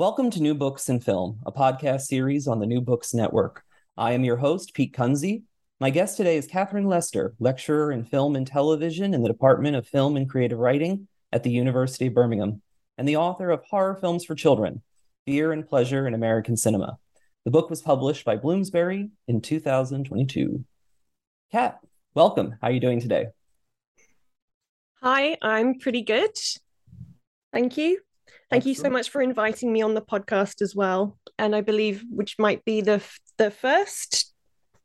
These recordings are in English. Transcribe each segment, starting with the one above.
Welcome to New Books and Film, a podcast series on the New Books Network. I am your host, Pete Kunze. My guest today is Catherine Lester, lecturer in film and television in the Department of Film and Creative Writing at the University of Birmingham, and the author of Horror Films for Children Fear and Pleasure in American Cinema. The book was published by Bloomsbury in 2022. Kat, welcome. How are you doing today? Hi, I'm pretty good. Thank you. Thank Excellent. you so much for inviting me on the podcast as well. And I believe which might be the the first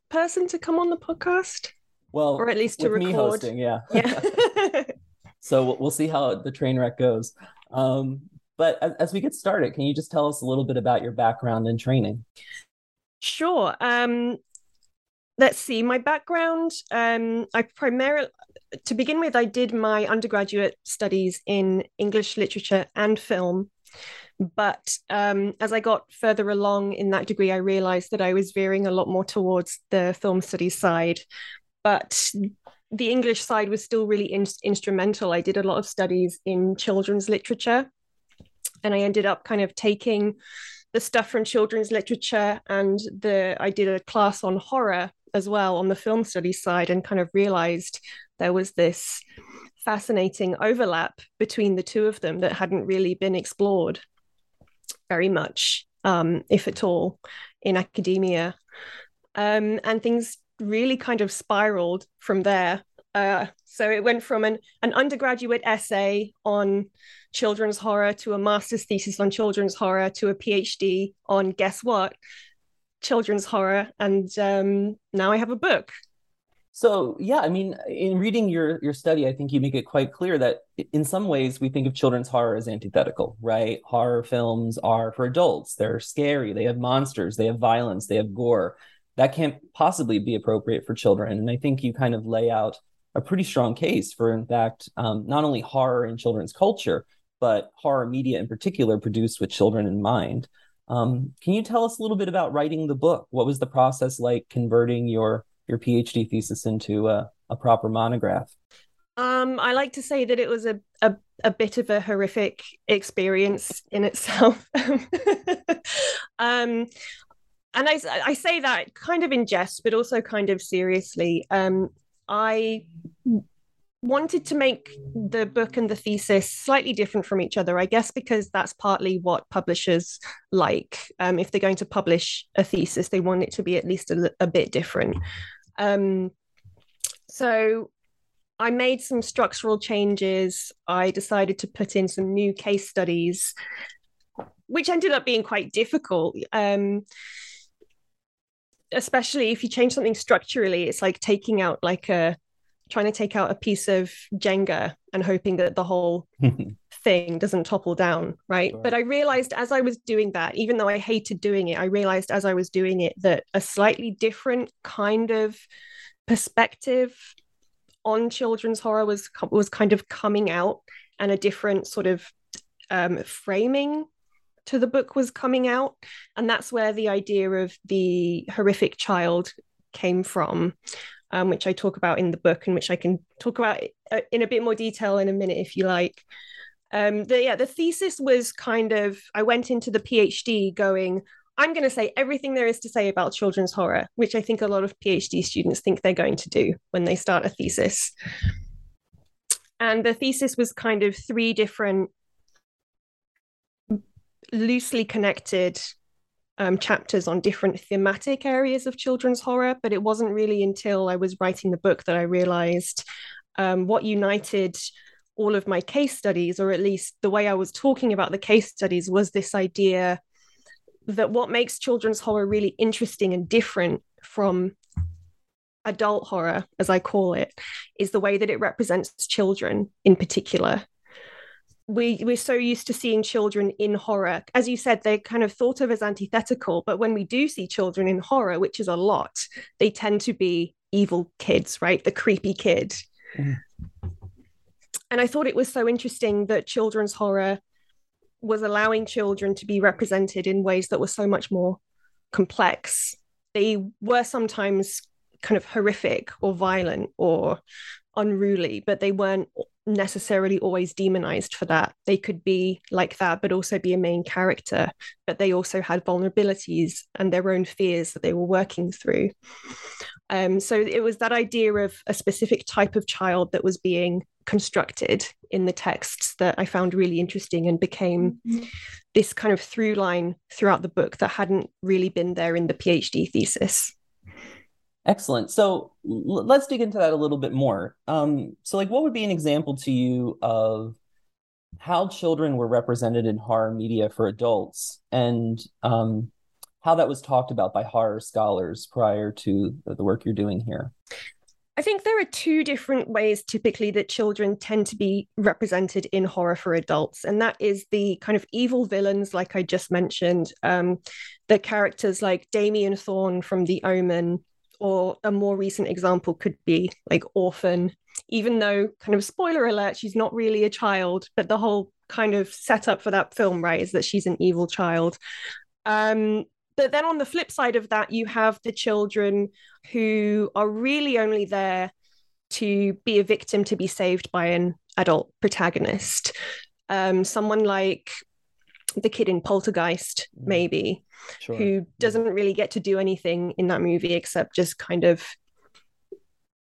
person to come on the podcast. Well, or at least to record. Me hosting, yeah. Yeah. so we'll see how the train wreck goes. Um, but as, as, we get started, can you just tell us a little bit about your background and training? Sure. Um, let's see. My background. Um, I primarily to begin with, I did my undergraduate studies in English literature and film. But um, as I got further along in that degree, I realized that I was veering a lot more towards the film studies side. But the English side was still really in- instrumental. I did a lot of studies in children's literature, and I ended up kind of taking the stuff from children's literature and the I did a class on horror as well on the film studies side and kind of realized there was this fascinating overlap between the two of them that hadn't really been explored very much, um, if at all, in academia. Um, and things really kind of spiraled from there. Uh, so it went from an, an undergraduate essay on children's horror to a master's thesis on children's horror to a PhD on guess what? Children's horror. And um, now I have a book so yeah, I mean, in reading your your study, I think you make it quite clear that in some ways we think of children's horror as antithetical, right? Horror films are for adults. They're scary. They have monsters. They have violence. They have gore. That can't possibly be appropriate for children. And I think you kind of lay out a pretty strong case for, in fact, um, not only horror in children's culture, but horror media in particular produced with children in mind. Um, can you tell us a little bit about writing the book? What was the process like converting your your PhD thesis into a, a proper monograph? Um, I like to say that it was a, a, a bit of a horrific experience in itself. um, and I, I say that kind of in jest, but also kind of seriously. Um, I wanted to make the book and the thesis slightly different from each other, I guess, because that's partly what publishers like. Um, if they're going to publish a thesis, they want it to be at least a, a bit different. Um, so I made some structural changes. I decided to put in some new case studies, which ended up being quite difficult. Um, especially if you change something structurally, it's like taking out like a trying to take out a piece of Jenga and hoping that the whole thing doesn't topple down, right? But I realized as I was doing that, even though I hated doing it, I realized as I was doing it that a slightly different kind of perspective on children's horror was was kind of coming out and a different sort of um, framing to the book was coming out. And that's where the idea of the horrific child came from, um, which I talk about in the book and which I can talk about uh, in a bit more detail in a minute if you like. Um, the, yeah, the thesis was kind of, I went into the PhD going, I'm going to say everything there is to say about children's horror, which I think a lot of PhD students think they're going to do when they start a thesis. And the thesis was kind of three different loosely connected um, chapters on different thematic areas of children's horror, but it wasn't really until I was writing the book that I realized um, what united all of my case studies, or at least the way I was talking about the case studies, was this idea that what makes children's horror really interesting and different from adult horror, as I call it, is the way that it represents children in particular. We, we're so used to seeing children in horror. As you said, they're kind of thought of as antithetical, but when we do see children in horror, which is a lot, they tend to be evil kids, right? The creepy kid. And I thought it was so interesting that children's horror was allowing children to be represented in ways that were so much more complex. They were sometimes kind of horrific or violent or unruly, but they weren't necessarily always demonized for that. They could be like that, but also be a main character. But they also had vulnerabilities and their own fears that they were working through. Um, so it was that idea of a specific type of child that was being constructed in the texts that I found really interesting and became mm-hmm. this kind of through line throughout the book that hadn't really been there in the PhD thesis. Excellent. So l- let's dig into that a little bit more. Um, so, like, what would be an example to you of how children were represented in horror media for adults, and um, how that was talked about by horror scholars prior to the work you're doing here? I think there are two different ways typically that children tend to be represented in horror for adults. And that is the kind of evil villains, like I just mentioned, um, the characters like Damien Thorn from The Omen, or a more recent example could be like Orphan, even though, kind of spoiler alert, she's not really a child, but the whole kind of setup for that film, right, is that she's an evil child. Um, but then on the flip side of that, you have the children who are really only there to be a victim to be saved by an adult protagonist. Um, someone like the kid in Poltergeist, mm. maybe, sure. who doesn't really get to do anything in that movie except just kind of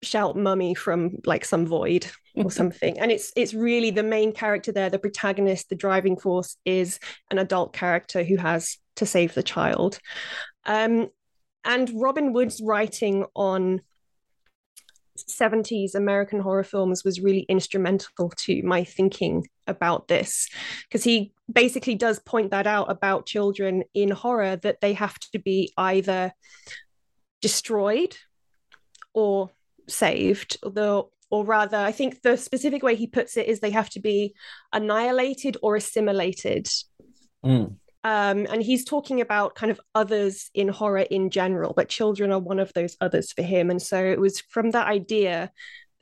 shout mummy from like some void or something and it's it's really the main character there the protagonist the driving force is an adult character who has to save the child um, and robin wood's writing on 70s American horror films was really instrumental to my thinking about this because he basically does point that out about children in horror that they have to be either destroyed or saved although or rather i think the specific way he puts it is they have to be annihilated or assimilated mm. Um, and he's talking about kind of others in horror in general, but children are one of those others for him. And so it was from that idea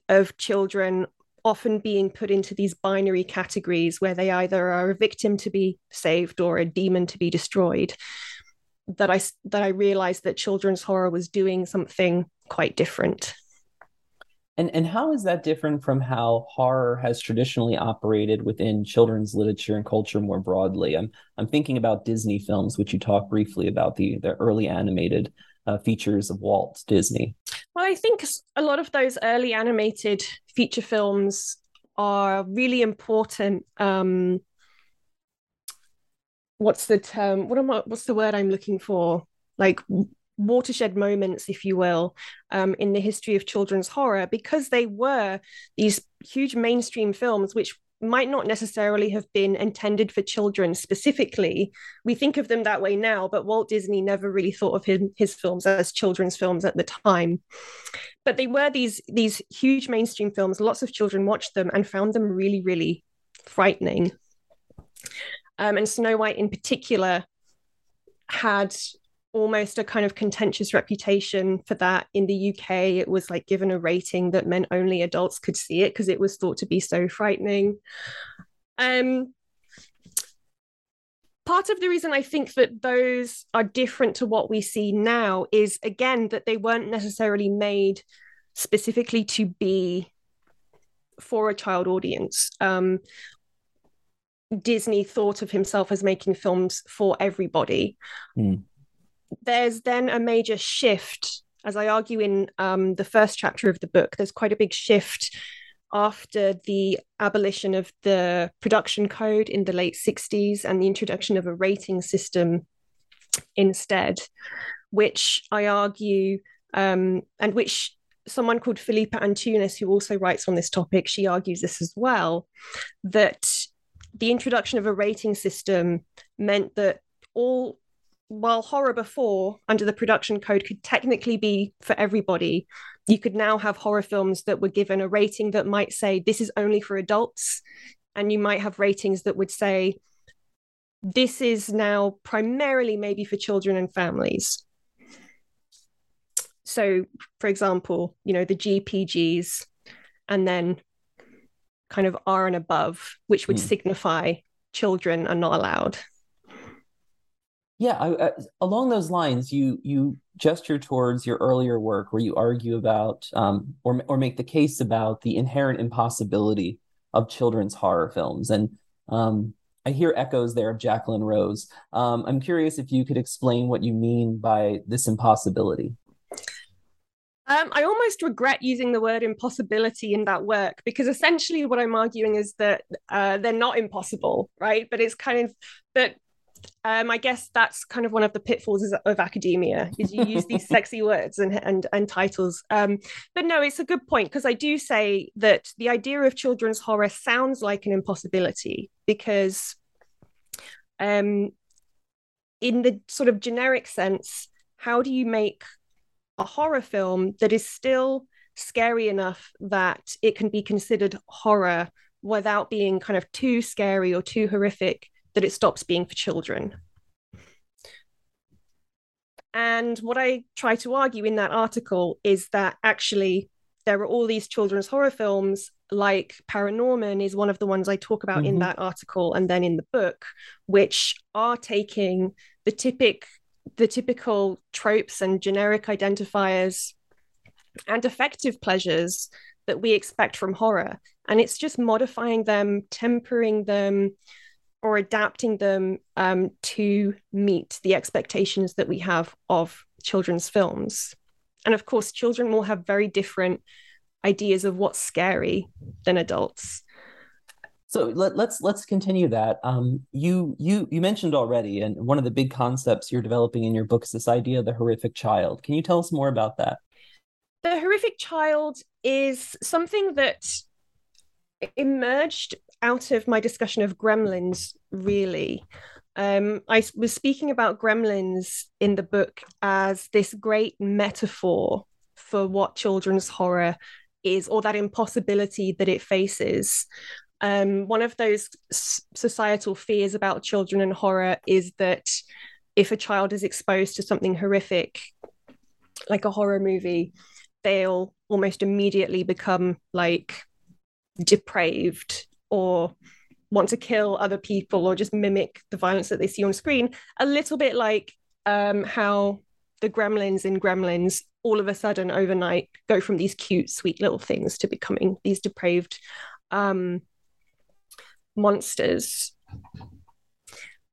of children often being put into these binary categories where they either are a victim to be saved or a demon to be destroyed that I that I realized that children's horror was doing something quite different. And and how is that different from how horror has traditionally operated within children's literature and culture more broadly? I'm I'm thinking about Disney films, which you talked briefly about the the early animated uh, features of Walt Disney. Well, I think a lot of those early animated feature films are really important. Um, what's the term? What am I? What's the word I'm looking for? Like watershed moments, if you will, um, in the history of children's horror because they were these huge mainstream films which might not necessarily have been intended for children specifically. We think of them that way now, but Walt Disney never really thought of his, his films as children's films at the time. But they were these these huge mainstream films. Lots of children watched them and found them really, really frightening. Um, and Snow White, in particular, had almost a kind of contentious reputation for that in the UK. It was like given a rating that meant only adults could see it because it was thought to be so frightening. Um, part of the reason I think that those are different to what we see now is again that they weren't necessarily made specifically to be for a child audience. Um, Disney thought of himself as making films for everybody. Mm. There's then a major shift, as I argue in um, the first chapter of the book. There's quite a big shift after the abolition of the production code in the late 60s and the introduction of a rating system instead, which I argue um, and which someone called Filipa Antunes, who also writes on this topic, she argues this as well that the introduction of a rating system meant that all while horror before under the production code could technically be for everybody you could now have horror films that were given a rating that might say this is only for adults and you might have ratings that would say this is now primarily maybe for children and families so for example you know the gpgs and then kind of r and above which would mm. signify children are not allowed yeah I, along those lines you you gesture towards your earlier work where you argue about um, or, or make the case about the inherent impossibility of children's horror films. And um, i hear echoes there of jacqueline rose. Um, i'm curious if you could explain what you mean by this impossibility. Um, I almost regret using the word impossibility in that work because essentially what I'm arguing is that uh, they're not impossible, right? But it's kind of that um, I guess that's kind of one of the pitfalls of academia is you use these sexy words and and, and titles. Um, but no, it's a good point because I do say that the idea of children's horror sounds like an impossibility because, um, in the sort of generic sense, how do you make a horror film that is still scary enough that it can be considered horror without being kind of too scary or too horrific that it stops being for children. And what I try to argue in that article is that actually there are all these children's horror films, like Paranorman is one of the ones I talk about mm-hmm. in that article and then in the book, which are taking the typic the typical tropes and generic identifiers and effective pleasures that we expect from horror. And it's just modifying them, tempering them, or adapting them um, to meet the expectations that we have of children's films. And of course, children will have very different ideas of what's scary than adults. So let, us let's, let's continue that. Um, you you you mentioned already, and one of the big concepts you're developing in your book is this idea of the horrific child. Can you tell us more about that? The horrific child is something that emerged out of my discussion of gremlins, really. Um, I was speaking about gremlins in the book as this great metaphor for what children's horror is, or that impossibility that it faces. Um, one of those societal fears about children and horror is that if a child is exposed to something horrific, like a horror movie, they'll almost immediately become like depraved or want to kill other people or just mimic the violence that they see on screen. A little bit like um, how the gremlins in gremlins all of a sudden overnight go from these cute sweet little things to becoming these depraved um, monsters.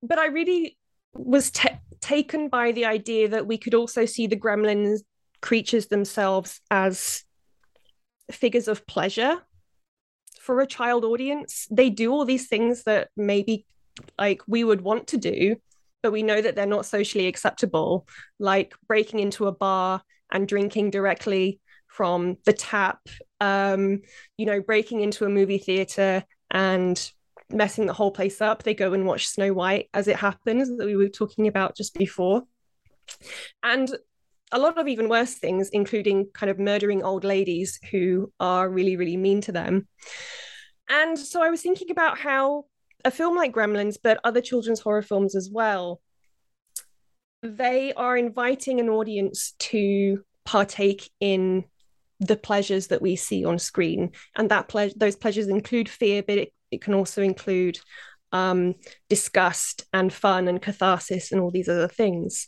But i really was taken by the idea that we could also see the gremlins creatures themselves as figures of pleasure for a child audience they do all these things that maybe like we would want to do but we know that they're not socially acceptable like breaking into a bar and drinking directly from the tap um you know breaking into a movie theater and messing the whole place up. They go and watch snow white as it happens that we were talking about just before. And a lot of even worse things, including kind of murdering old ladies who are really, really mean to them. And so I was thinking about how a film like Gremlins, but other children's horror films as well, they are inviting an audience to partake in the pleasures that we see on screen. And that ple- those pleasures include fear, but it, it can also include um, disgust and fun and catharsis and all these other things.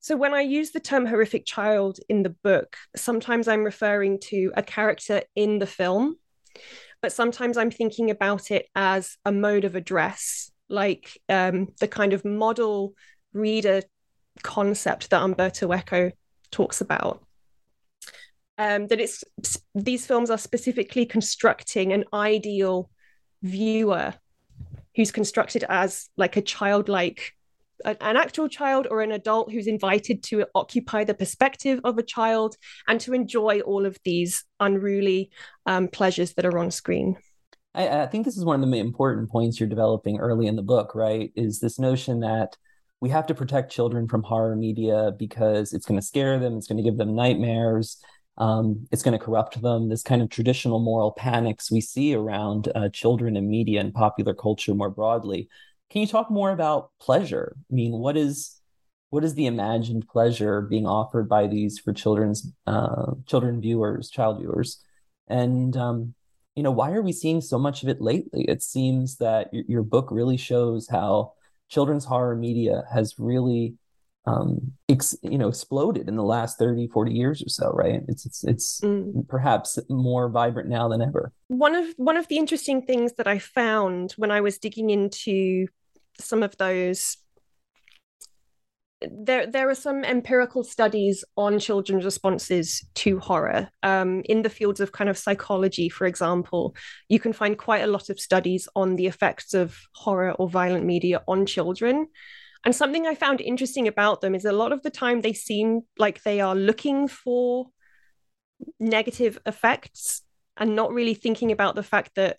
So when I use the term horrific child in the book, sometimes I'm referring to a character in the film, but sometimes I'm thinking about it as a mode of address, like um, the kind of model reader concept that Umberto Eco talks about. Um, that it's these films are specifically constructing an ideal viewer who's constructed as like a childlike an actual child or an adult who's invited to occupy the perspective of a child and to enjoy all of these unruly um, pleasures that are on screen. I, I, think this is one of the important points you're developing early in the book, right? Is this notion that we have to protect children from horror media because it's going to scare them, it's going to give them nightmares, um, it's going to corrupt them. This kind of traditional moral panics we see around uh, children and media and popular culture more broadly. Can you talk more about pleasure? I mean, what is what is the imagined pleasure being offered by these for children's uh, children viewers, child viewers, and um, you know why are we seeing so much of it lately? It seems that your, your book really shows how children's horror media has really um, ex, you know exploded in the last 30 40 years or so right it's it's, it's mm. perhaps more vibrant now than ever one of one of the interesting things that i found when i was digging into some of those there there are some empirical studies on children's responses to horror. Um, in the fields of kind of psychology for example you can find quite a lot of studies on the effects of horror or violent media on children. And something I found interesting about them is a lot of the time they seem like they are looking for negative effects and not really thinking about the fact that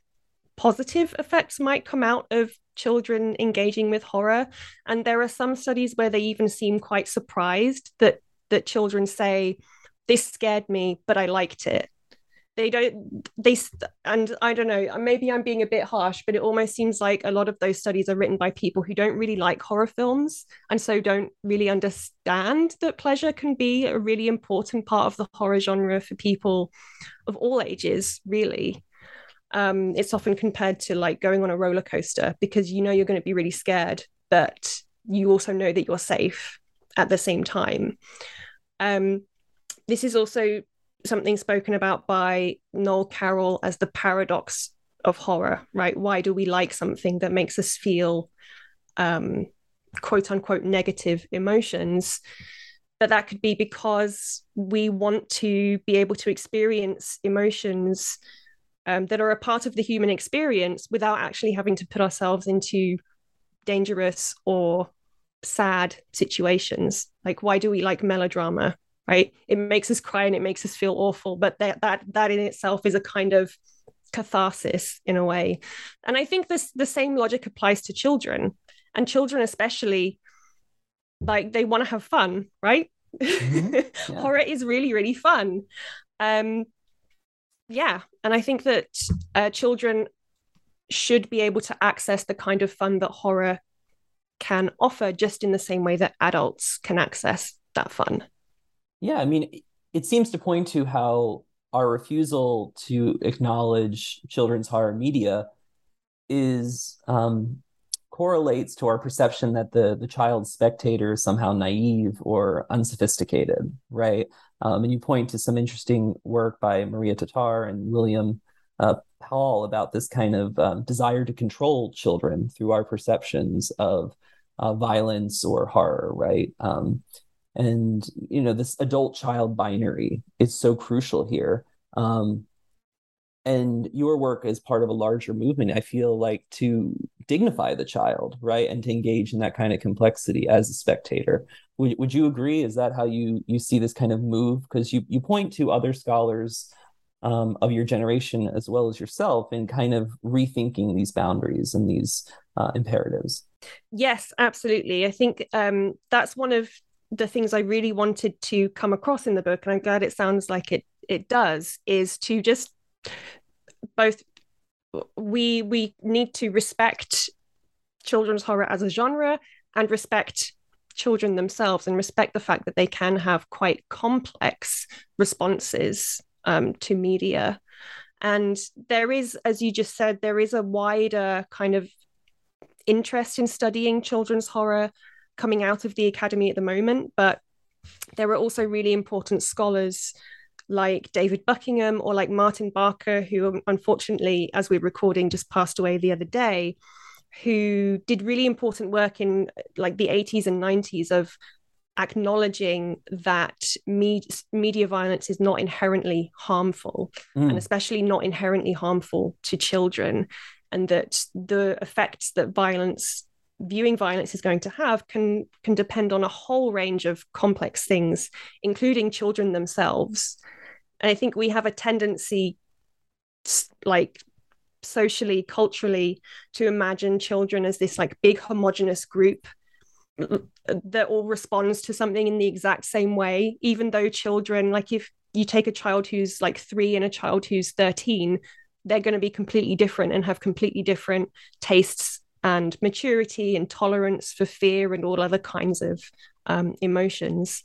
positive effects might come out of children engaging with horror. And there are some studies where they even seem quite surprised that that children say, This scared me, but I liked it they don't they and i don't know maybe i'm being a bit harsh but it almost seems like a lot of those studies are written by people who don't really like horror films and so don't really understand that pleasure can be a really important part of the horror genre for people of all ages really um, it's often compared to like going on a roller coaster because you know you're going to be really scared but you also know that you're safe at the same time um, this is also something spoken about by Noel Carroll as the paradox of horror, right? Why do we like something that makes us feel um, quote unquote negative emotions? But that could be because we want to be able to experience emotions um, that are a part of the human experience without actually having to put ourselves into dangerous or sad situations. Like, why do we like melodrama? right it makes us cry and it makes us feel awful but that that that in itself is a kind of catharsis in a way and i think this the same logic applies to children and children especially like they want to have fun right mm-hmm. yeah. horror is really really fun um yeah and i think that uh, children should be able to access the kind of fun that horror can offer just in the same way that adults can access that fun. Yeah, I mean, it seems to point to how our refusal to acknowledge children's horror media is um, correlates to our perception that the the child spectator is somehow naive or unsophisticated, right? Um, and you point to some interesting work by Maria Tatar and William uh, Paul about this kind of um, desire to control children through our perceptions of uh, violence or horror, right? Um, and you know this adult child binary is so crucial here um, and your work is part of a larger movement i feel like to dignify the child right and to engage in that kind of complexity as a spectator. Would, would you agree? Is that how you you see this kind of move? Because you you point to other scholars um, of your generation as well as yourself in kind of rethinking these boundaries and these uh, imperatives. Yes absolutely. I think um, that's one of the things I really wanted to come across in the book, and I'm glad it sounds like it it does, is to just both we we need to respect children's horror as a genre and respect children themselves and respect the fact that they can have quite complex responses um, to media. And there is, as you just said, there is a wider kind of interest in studying children's horror coming out of the academy at the moment, but there are also really important scholars like David Buckingham or like Martin Barker, who unfortunately, as we're recording, just passed away the other day, who did really important work in like the 80s and 90s of acknowledging that med- media violence is not inherently harmful mm. and especially not inherently harmful to children and that the effects that violence viewing violence is going to have can can depend on a whole range of complex things including children themselves and i think we have a tendency like socially culturally to imagine children as this like big homogenous group that all responds to something in the exact same way even though children like if you take a child who's like 3 and a child who's 13 they're going to be completely different and have completely different tastes and maturity and tolerance for fear and all other kinds of um, emotions.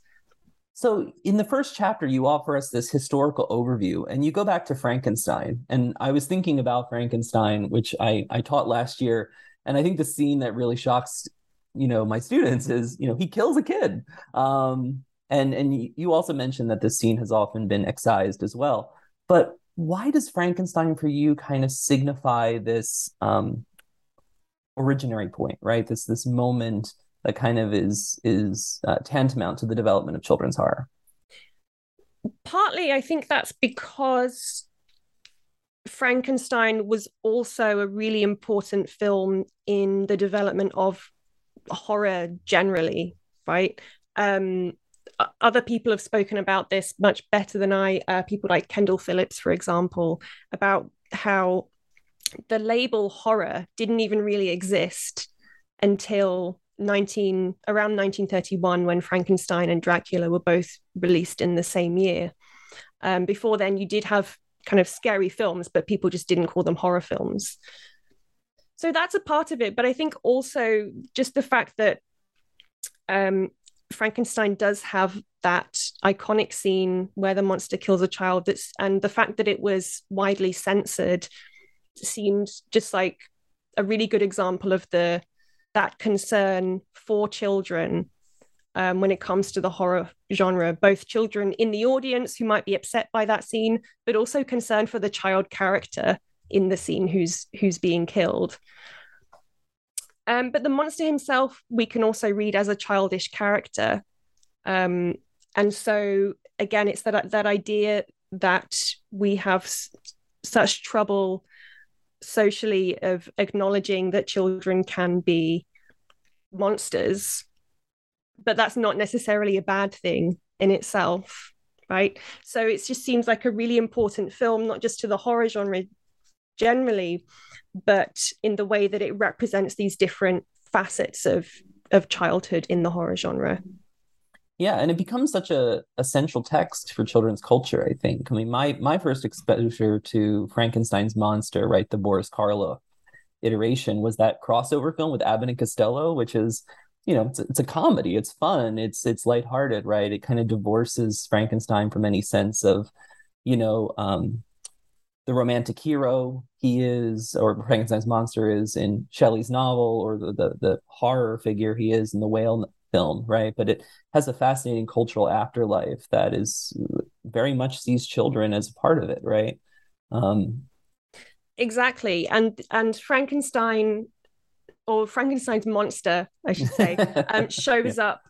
So, in the first chapter, you offer us this historical overview, and you go back to Frankenstein. And I was thinking about Frankenstein, which I, I taught last year, and I think the scene that really shocks, you know, my students is, you know, he kills a kid. Um, and and you also mentioned that this scene has often been excised as well. But why does Frankenstein for you kind of signify this um, originary point, right? This this moment that kind of is is uh, tantamount to the development of children's horror. Partly, I think that's because Frankenstein was also a really important film in the development of horror generally, right? Um, other people have spoken about this much better than I. Uh, people like Kendall Phillips, for example, about how the label horror didn't even really exist until 19 around 1931 when Frankenstein and Dracula were both released in the same year. Um, before then, you did have kind of scary films, but people just didn't call them horror films. So that's a part of it. But I think also just the fact that um, Frankenstein does have that iconic scene where the monster kills a child. That's and the fact that it was widely censored seemed just like a really good example of the that concern for children um, when it comes to the horror genre, both children in the audience who might be upset by that scene, but also concern for the child character in the scene who's who's being killed. Um, but the monster himself, we can also read as a childish character. Um, and so again, it's that that idea that we have s- such trouble socially of acknowledging that children can be monsters, but that's not necessarily a bad thing in itself, right? So it just seems like a really important film, not just to the horror genre generally, but in the way that it represents these different facets of of childhood in the horror genre. Yeah, and it becomes such a essential text for children's culture. I think. I mean, my my first exposure to Frankenstein's monster, right, the Boris Karloff iteration, was that crossover film with Abbott and Costello, which is, you know, it's, it's a comedy. It's fun. It's it's lighthearted, right? It kind of divorces Frankenstein from any sense of, you know, um, the romantic hero he is, or Frankenstein's monster is in Shelley's novel, or the, the, the horror figure he is in the Whale film, right? But it has a fascinating cultural afterlife that is very much sees children as a part of it, right? Um, exactly, and and Frankenstein or Frankenstein's monster, I should say, um, shows yeah. up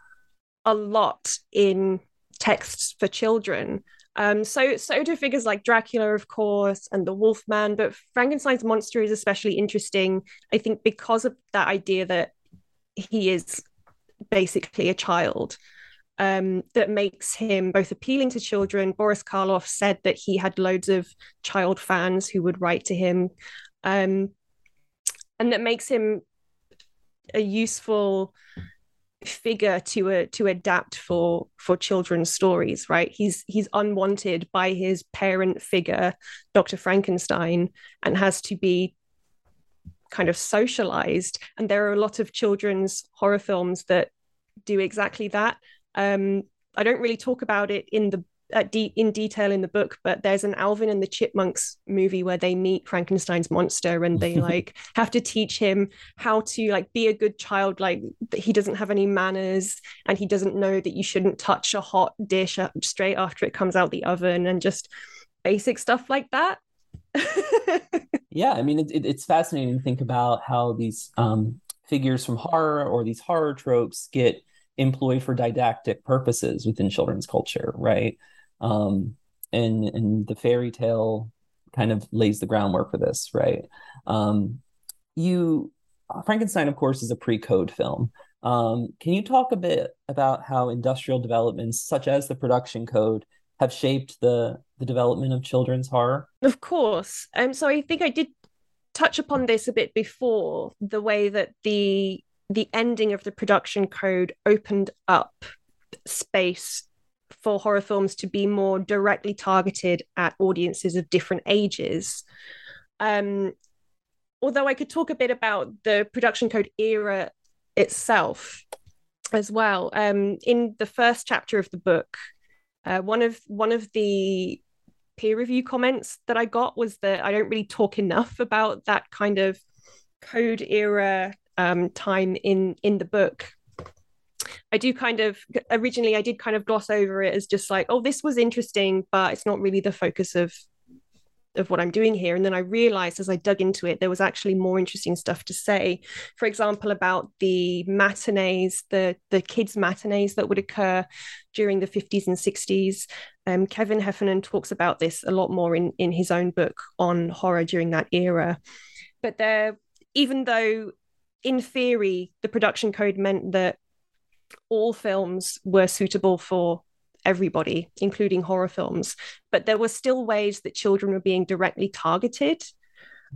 a lot in texts for children. Um, so so do figures like Dracula, of course, and the Wolfman, but Frankenstein's monster is especially interesting, I think, because of that idea that he is basically a child. Um, that makes him both appealing to children. Boris Karloff said that he had loads of child fans who would write to him, um, and that makes him a useful figure to a, to adapt for for children's stories right he's he's unwanted by his parent figure dr frankenstein and has to be kind of socialized and there are a lot of children's horror films that do exactly that um, i don't really talk about it in the de- in detail in the book, but there's an Alvin and the Chipmunks movie where they meet Frankenstein's monster and they like have to teach him how to like be a good child, like he doesn't have any manners and he doesn't know that you shouldn't touch a hot dish straight after it comes out the oven and just basic stuff like that. yeah, I mean, it, it, it's fascinating to think about how these um, figures from horror or these horror tropes get employed for didactic purposes within children's culture, right? Um, and and the fairy tale kind of lays the groundwork for this, right? Um, you Frankenstein, of course, is a pre-code film. Um, can you talk a bit about how industrial developments, such as the production code, have shaped the the development of children's horror? Of course. Um, so I think I did touch upon this a bit before the way that the the ending of the production code opened up space for horror films to be more directly targeted at audiences of different ages. Um, although I could talk a bit about the production code era itself as well. Um, in the first chapter of the book, uh, one of one of the peer review comments that I got was that I don't really talk enough about that kind of code era um, time in in the book. I do kind of originally I did kind of gloss over it as just like, oh, this was interesting, but it's not really the focus of of what I'm doing here. And then I realized as I dug into it, there was actually more interesting stuff to say. For example, about the matinees, the the kids' matinees that would occur during the 50s and 60s. Um, Kevin Heffernan talks about this a lot more in in his own book on horror during that era. But there, even though in theory the production code meant that all films were suitable for everybody, including horror films. But there were still ways that children were being directly targeted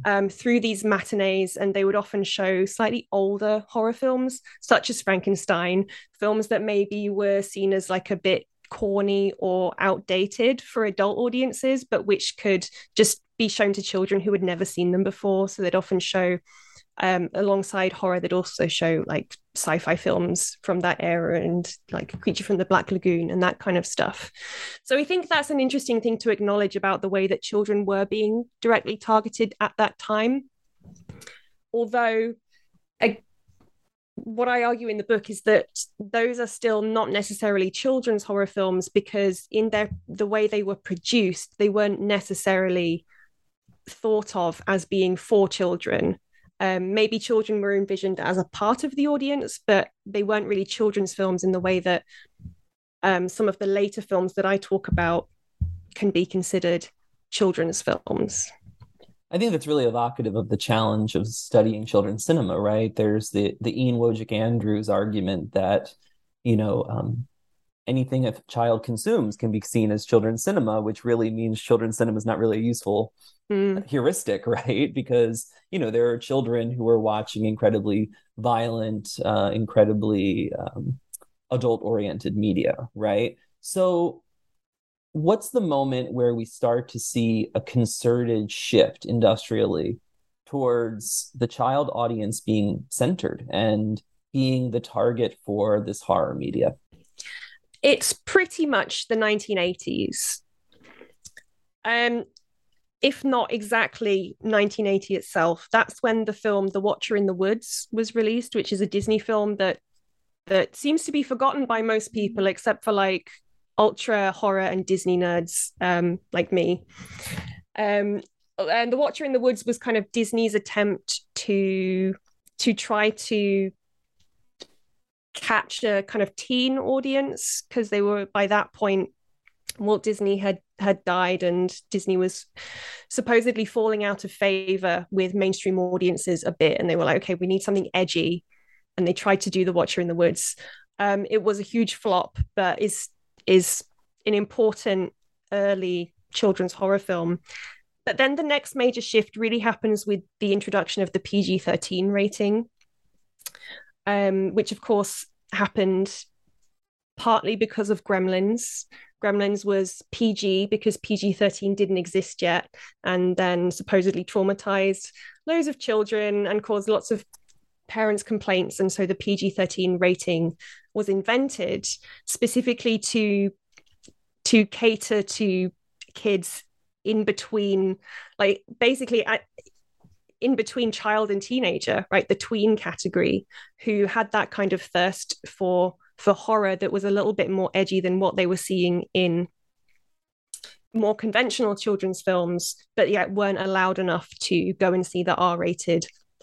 um, through these matinees, and they would often show slightly older horror films, such as Frankenstein, films that maybe were seen as like a bit corny or outdated for adult audiences, but which could just be shown to children who had never seen them before. So they'd often show um, alongside horror they'd also show like sci-fi films from that era and like creature from the black lagoon and that kind of stuff so i think that's an interesting thing to acknowledge about the way that children were being directly targeted at that time although what i argue in the book is that those are still not necessarily children's horror films because in their the way they were produced they weren't necessarily thought of as being for children um, maybe children were envisioned as a part of the audience, but they weren't really children's films in the way that um, some of the later films that I talk about can be considered children's films. I think that's really evocative of the challenge of studying children's cinema, right? There's the the Ian Wojcik Andrews argument that, you know, um, anything a child consumes can be seen as children's cinema, which really means children's cinema is not really a useful mm. heuristic, right? Because you know there are children who are watching incredibly violent, uh, incredibly um, adult-oriented media, right? So, what's the moment where we start to see a concerted shift industrially towards the child audience being centered and being the target for this horror media? it's pretty much the 1980s. Um, if not exactly 1980 itself, that's when the film The Watcher in the Woods was released, which is a Disney film that that seems to be forgotten by most people, except for like ultra horror and Disney nerds um, like me. Um, and The Watcher in the Woods was kind of Disney's attempt to to try to catch a kind of teen audience because they were by that point Walt Disney had had died and Disney was supposedly falling out of favor with mainstream audiences a bit. And they were like okay we need something edgy. And they tried to do The Watcher in the Woods. Um, it was a huge flop but is is an important early children's horror film but then the next major shift really happens with the introduction of the PG-13 rating um, which of course happened partly because of Gremlins. Gremlins was PG because PG 13 didn't exist yet, and then supposedly traumatized loads of children and caused lots of parents' complaints. And so the PG 13 rating was invented specifically to to cater to kids in between, like basically in between child and teenager, right? The tween category, who had that kind of thirst for for horror that was a little bit more edgy than what they were seeing in more conventional children's films, but yet weren't allowed enough to go and see the R-rated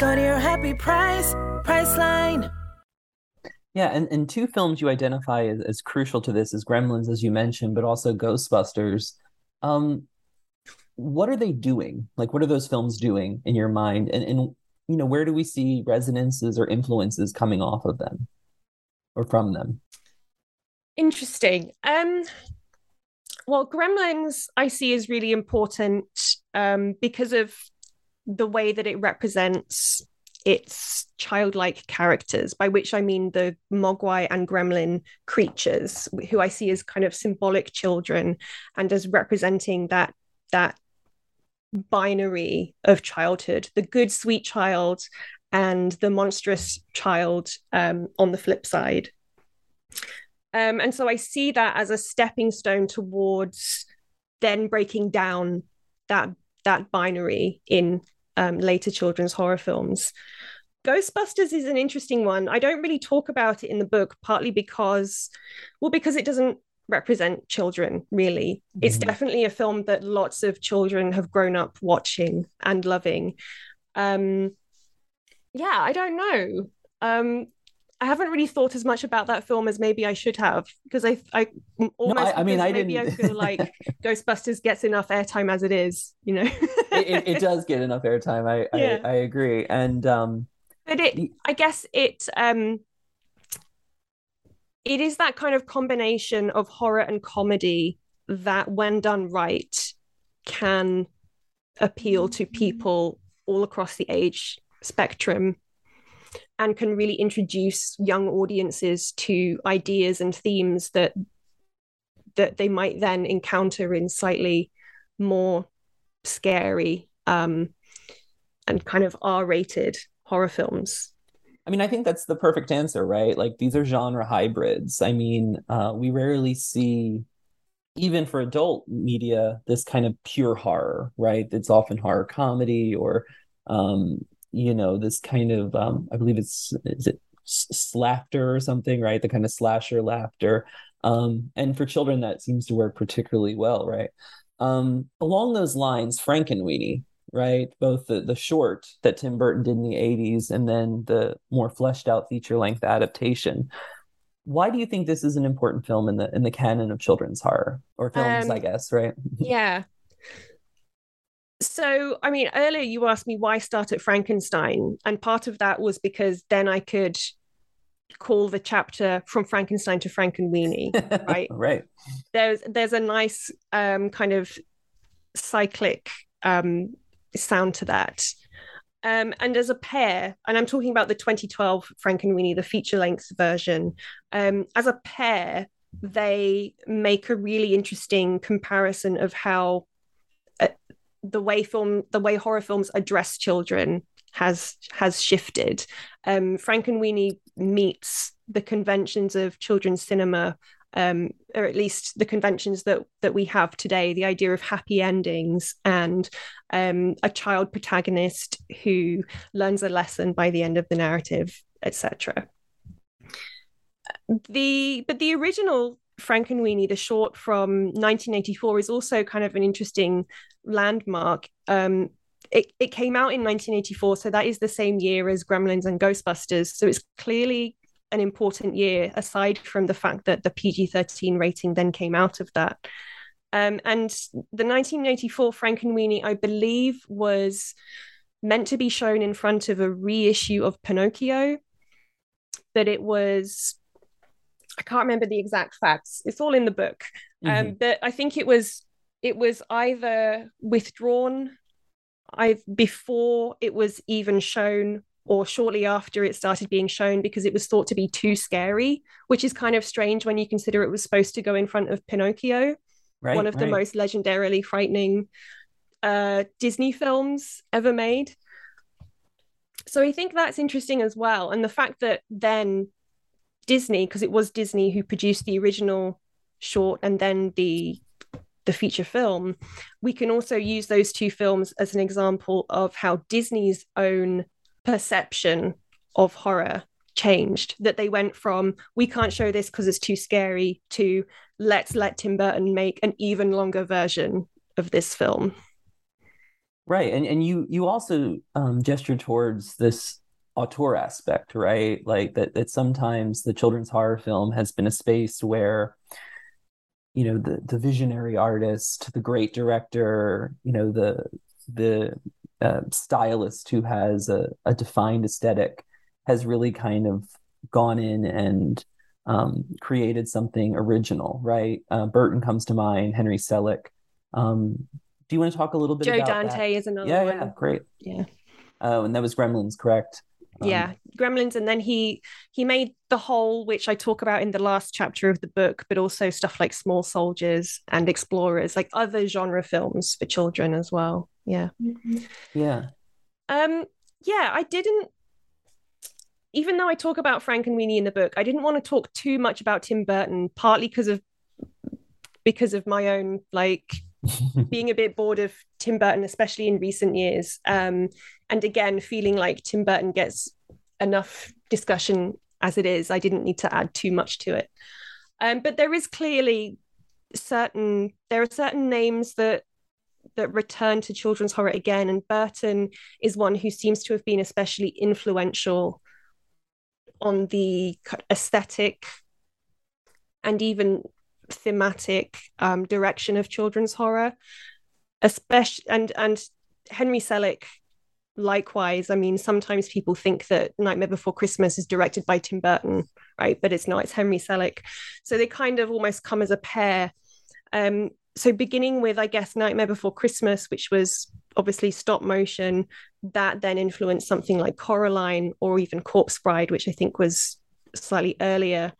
Go to your happy price, Priceline. Yeah, and, and two films you identify as, as crucial to this is Gremlins, as you mentioned, but also Ghostbusters. Um, what are they doing? Like, what are those films doing in your mind? And, and you know, where do we see resonances or influences coming off of them or from them? Interesting. Um, well, Gremlins I see is really important um, because of the way that it represents its childlike characters, by which I mean the Mogwai and Gremlin creatures, who I see as kind of symbolic children and as representing that that binary of childhood, the good sweet child and the monstrous child um, on the flip side. Um, and so I see that as a stepping stone towards then breaking down that that binary in um, later children's horror films. Ghostbusters is an interesting one. I don't really talk about it in the book, partly because, well, because it doesn't represent children, really. Mm-hmm. It's definitely a film that lots of children have grown up watching and loving. Um, yeah, I don't know. Um, I haven't really thought as much about that film as maybe I should have because I, I almost. No, I, I, mean, I maybe didn't... I feel like Ghostbusters gets enough airtime as it is. You know, it, it, it, does get enough airtime. I, yeah. I, I agree, and um, but it, I guess it, um, it is that kind of combination of horror and comedy that, when done right, can appeal to people all across the age spectrum and can really introduce young audiences to ideas and themes that that they might then encounter in slightly more scary um, and kind of R-rated horror films. I mean, I think that's the perfect answer, right? Like these are genre hybrids. I mean, uh, we rarely see, even for adult media, this kind of pure horror, right? It's often horror comedy or um, you know this kind of um, i believe it's is it slaughter or something right? The kind of slasher laughter um, and for children that seems to work particularly well right? Um, along those lines frankenweenie right? Both the, the short that tim burton did in the 80s and then the more fleshed out feature length adaptation. Why do you think this is an important film in the in the canon of children's horror or films um, i guess right? yeah so i mean earlier you asked me why start at frankenstein and part of that was because then i could call the chapter from frankenstein to frankenweenie right? Right. There's there's a nice um, kind of cyclic um, sound to that. Um, and as a pair, and I'm talking about the 2012 Frankenweenie, the feature length version, um, as a pair, they make a really interesting comparison of how the way film the way horror films address children has has shifted. Um, Weenie meets the conventions of children's cinema, um, or at least the conventions that that we have today. The idea of happy endings and um, a child protagonist who learns a lesson by the end of the narrative, etc. The but the original Frankenweenie, the short from 1984, is also kind of an interesting landmark. Um, it, it came out in 1984, so that is the same year as Gremlins and Ghostbusters. So it's clearly an important year, aside from the fact that the PG 13 rating then came out of that. Um, and the 1984 Frankenweenie, I believe, was meant to be shown in front of a reissue of Pinocchio, that it was I can't remember the exact facts. It's all in the book. Um, Mhm. but I think it was it was either withdrawn I before it was even shown or shortly after it started being shown because it was thought to be too scary, which is kind of strange when you consider it was supposed to go in front of Pinocchio, right, one of the most legendarily frightening uh, Disney films ever made. So I think that's interesting as well. And the fact that then Disney, because it was Disney who produced the original short and then the the feature film, we can also use those two films as an example of how Disney's own perception of horror changed. That they went from we can't show this because it's too scary to let's let Tim Burton make an even longer version of this film. Right, and and you you also um, gesture towards this auteur aspect, right? Like that that sometimes the children's horror film has been a space where, you know, the the visionary artist, the great director, you know, the the uh, stylist who has a, a defined aesthetic has really kind of gone in and um, created something original, right? Uh, Burton comes to mind, Henry Selick. Um, do you want to talk a little bit Joe Dante that? is another yeah, one. yeah, great. Yeah. Oh, and that was Gremlins, correct? Um, yeah gremlins and then he he made the Hole which i talk about in the last chapter of the book but also stuff like small soldiers and explorers like other genre films for children as well. Yeah. Yeah. um yeah i didn't even though i talk about Frankenweenie in the book i didn't want to talk too much about tim burton partly because of because of my own like being a bit bored of Tim Burton, especially in recent years. Um, and again, feeling like Tim Burton gets enough discussion as it is. I didn't need to add too much to it. Um, but there is clearly certain there are certain names that that return to children's horror again, and Burton is one who seems to have been especially influential on the aesthetic and even thematic um, direction of children's horror especially and and henry selick likewise. I mean sometimes people think that nightmare before christmas is directed by tim burton right? But it's not it's henry selick. So they kind of almost come as a pair. Um so beginning with i guess nightmare before christmas which was obviously stop motion that then influenced something like coraline or even corpse bride which i think was slightly earlier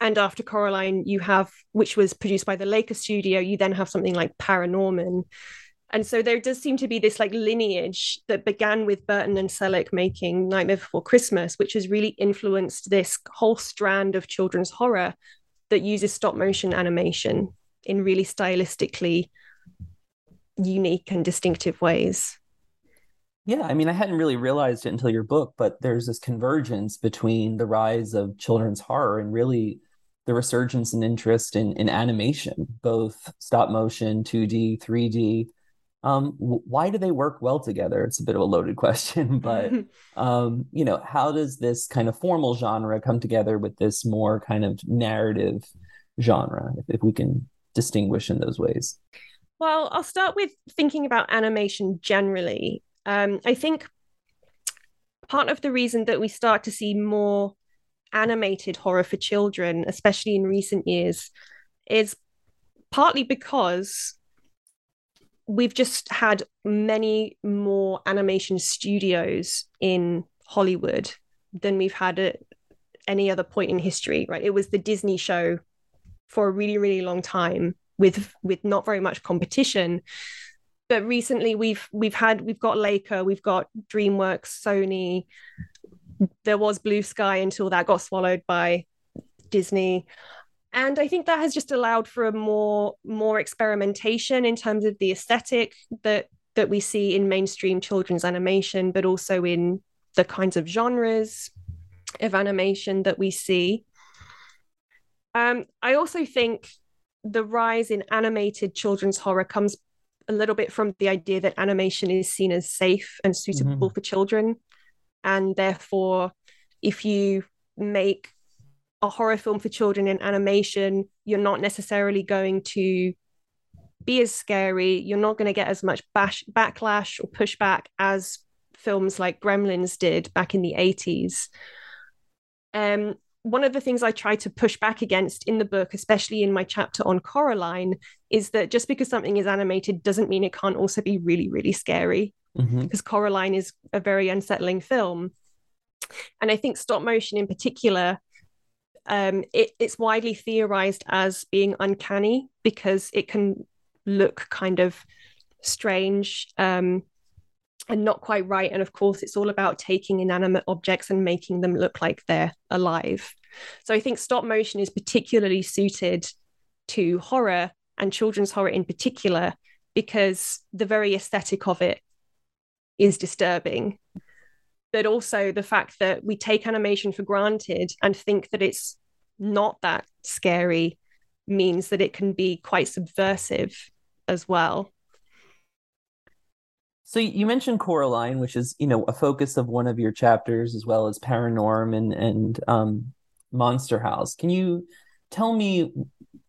and after Coraline, you have, which was produced by the Laika studio, you then have something like Paranorman. And so there does seem to be this like lineage that began with Burton and Selick making Nightmare Before Christmas, which has really influenced this whole strand of children's horror that uses stop motion animation in really stylistically unique and distinctive ways. Yeah, I mean, I hadn't really realized it until your book, but there's this convergence between the rise of children's horror and really the resurgence and interest in, in animation, both stop motion, 2D, 3D. Um, why do they work well together? It's a bit of a loaded question, but um, you know, how does this kind of formal genre come together with this more kind of narrative genre, if, if we can distinguish in those ways? Well, I'll start with thinking about animation generally. Um, I think part of the reason that we start to see more animated horror for children, especially in recent years, is partly because we've just had many more animation studios in Hollywood than we've had at any other point in history, right? It was the Disney show for a really, really long time with with not very much competition but recently we've we've had we've got Laika, we've got DreamWorks, Sony. There was Blue Sky until that got swallowed by Disney. And I think that has just allowed for a more more experimentation in terms of the aesthetic that that we see in mainstream children's animation, but also in the kinds of genres of animation that we see. Um, I also think the rise in animated children's horror comes a little bit from the idea that animation is seen as safe and suitable Mhm. for children. And therefore, if you make a horror film for children in animation, you're not necessarily going to be as scary. You're not going to get as much bash- backlash or pushback as films like Gremlins did back in the 80s. Um, one of the things I try to push back against in the book, especially in my chapter on Coraline, is that just because something is animated doesn't mean it can't also be really, really scary. Mhm. Because Coraline is a very unsettling film. And I think stop motion in particular, um, it, it's widely theorized as being uncanny because it can look kind of strange um, and not quite right. And of course, it's all about taking inanimate objects and making them look like they're alive. So I think stop motion is particularly suited to horror and children's horror in particular because the very aesthetic of it is disturbing. But also the fact that we take animation for granted and think that it's not that scary means that it can be quite subversive as well. So you mentioned Coraline, which is, you know, a focus of one of your chapters, as well as ParaNorman and um, Monster House. Can you tell me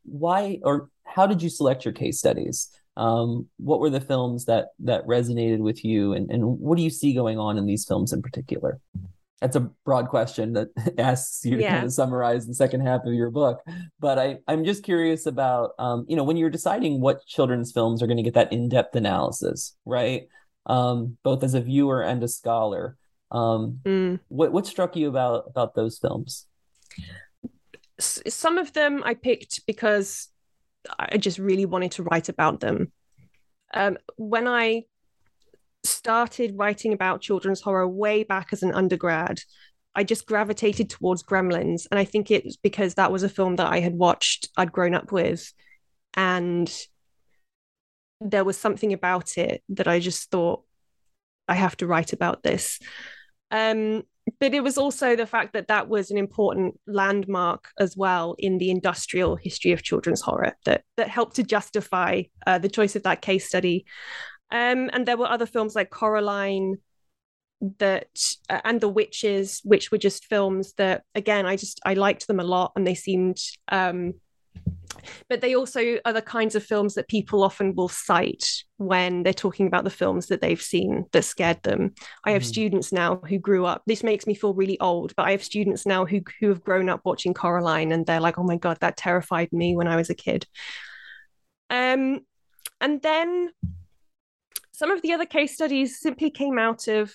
why or how did you select your case studies? Um, what were the films that that resonated with you, and and what do you see going on in these films in particular? That's a broad question that asks you to kind of summarize the second half of your book. But I, I'm just curious about, um, you know, when you're deciding what children's films are going to get that in-depth analysis, right? Um, both as a viewer and a scholar. Um, Mm. what what struck you about about those films? Some of them I picked because I just really wanted to write about them. Um, when I started writing about children's horror way back as an undergrad, I just gravitated towards Gremlins. And I think it's because that was a film that I had watched, I'd grown up with. And there was something about it that I just thought, I have to write about this. Um, but it was also the fact that that was an important landmark as well in the industrial history of children's horror that that helped to justify uh, the choice of that case study. Um, and there were other films like Coraline that uh, and The Witches, which were just films that again I just I liked them a lot and they seemed um, but they also are the kinds of films that people often will cite when they're talking about the films that they've seen that scared them. I have Mhm. students now who grew up. This makes me feel really old, but I have students now who who have grown up watching Coraline and they're like, "Oh my god, that terrified me when I was a kid." Um, and then some of the other case studies simply came out of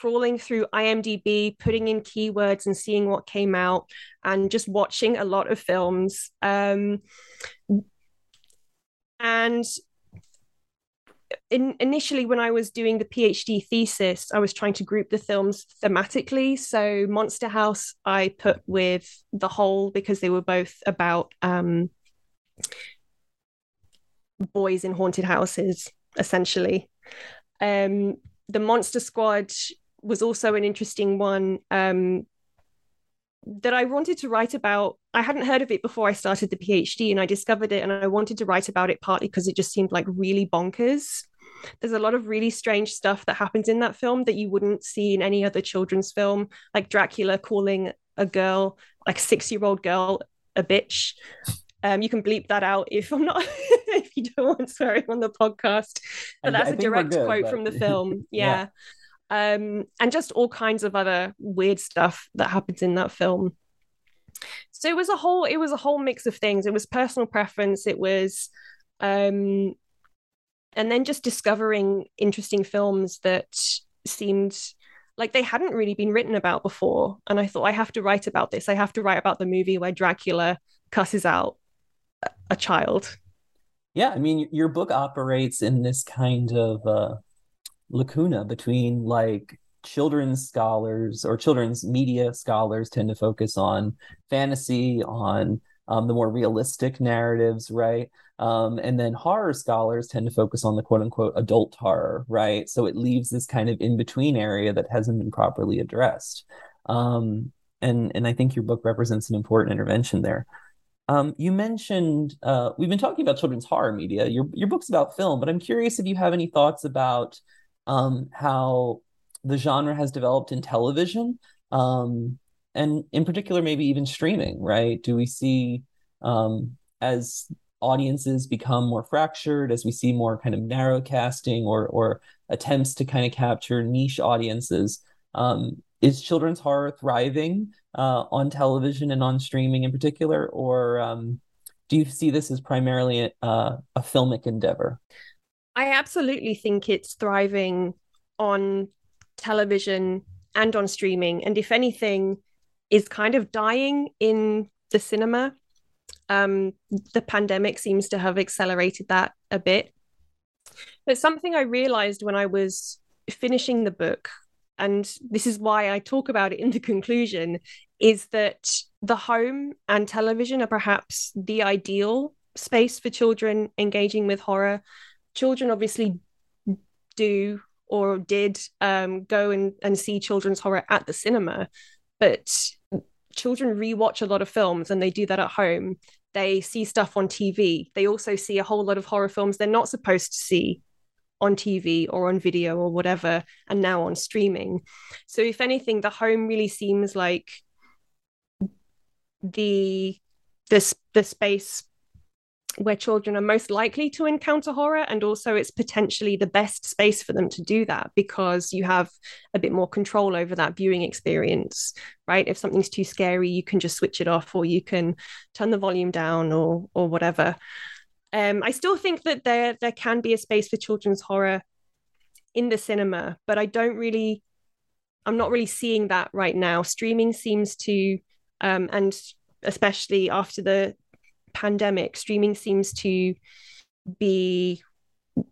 trawling through IMDb, putting in keywords and seeing what came out, and just watching a lot of films. Um, and in, initially, when I was doing the PhD thesis, I was trying to group the films thematically. So, Monster House, I put with The Hole because they were both about um, boys in haunted houses, essentially. Um, the Monster Squad was also an interesting one um, that I wanted to write about. I hadn't heard of it before I started the PhD, and I discovered it, and I wanted to write about it partly because it just seemed like really bonkers. There's a lot of really strange stuff that happens in that film that you wouldn't see in any other children's film, like Dracula calling a girl, like a six-year-old girl, a bitch. Um, you can bleep that out if I'm not if you don't want swearing on the podcast. But I- that's I a direct good, quote but- from the film. Yeah. Yeah. Um, and just all kinds of other weird stuff that happens in that film. So it was a whole it was a whole mix of things. It was personal preference, it was um and then just discovering interesting films that seemed like they hadn't really been written about before. And I thought I have to write about this. I have to write about the movie where Dracula cusses out a- child. Yeah, I mean, your book operates in this kind of uh, lacuna between like children's scholars or children's media scholars tend to focus on fantasy, on um, the more realistic narratives, right? Um, and then horror scholars tend to focus on the quote unquote adult horror, right? So it leaves this kind of in between area that hasn't been properly addressed. Um, and and I think your book represents an important intervention there. Um, you mentioned uh, we've been talking about children's horror media. Your your book's about film, but I'm curious if you have any thoughts about um, how the genre has developed in television, um, and in particular, maybe even streaming. Right? Do we see um, as audiences become more fractured, as we see more kind of narrow casting or or attempts to kind of capture niche audiences? Um, is children's horror thriving uh, on television and on streaming in particular, or um, do you see this as primarily a, a filmic endeavor? I absolutely think it's thriving on television and on streaming, and if anything, is kind of dying in the cinema. Um, the pandemic seems to have accelerated that a bit. But something I realized when I was finishing the book, and this is why I talk about it in the conclusion, is that the home and television are perhaps the ideal space for children engaging with horror. Children obviously do or did um, go and, and see children's horror at the cinema, but children rewatch a lot of films and they do that at home. They see stuff on TV. They also see a whole lot of horror films they're not supposed to see on TV or on video or whatever, and now on streaming. So, if anything, the home really seems like the the space where children are most likely to encounter horror and also it's potentially the best space for them to do that because you have a bit more control over that viewing experience right? If something's too scary you can just switch it off or you can turn the volume down or or whatever. Um, i still think that there there can be a space for children's horror in the cinema but i don't really i'm not really seeing that right now. Streaming seems to um, and especially after the pandemic, streaming seems to be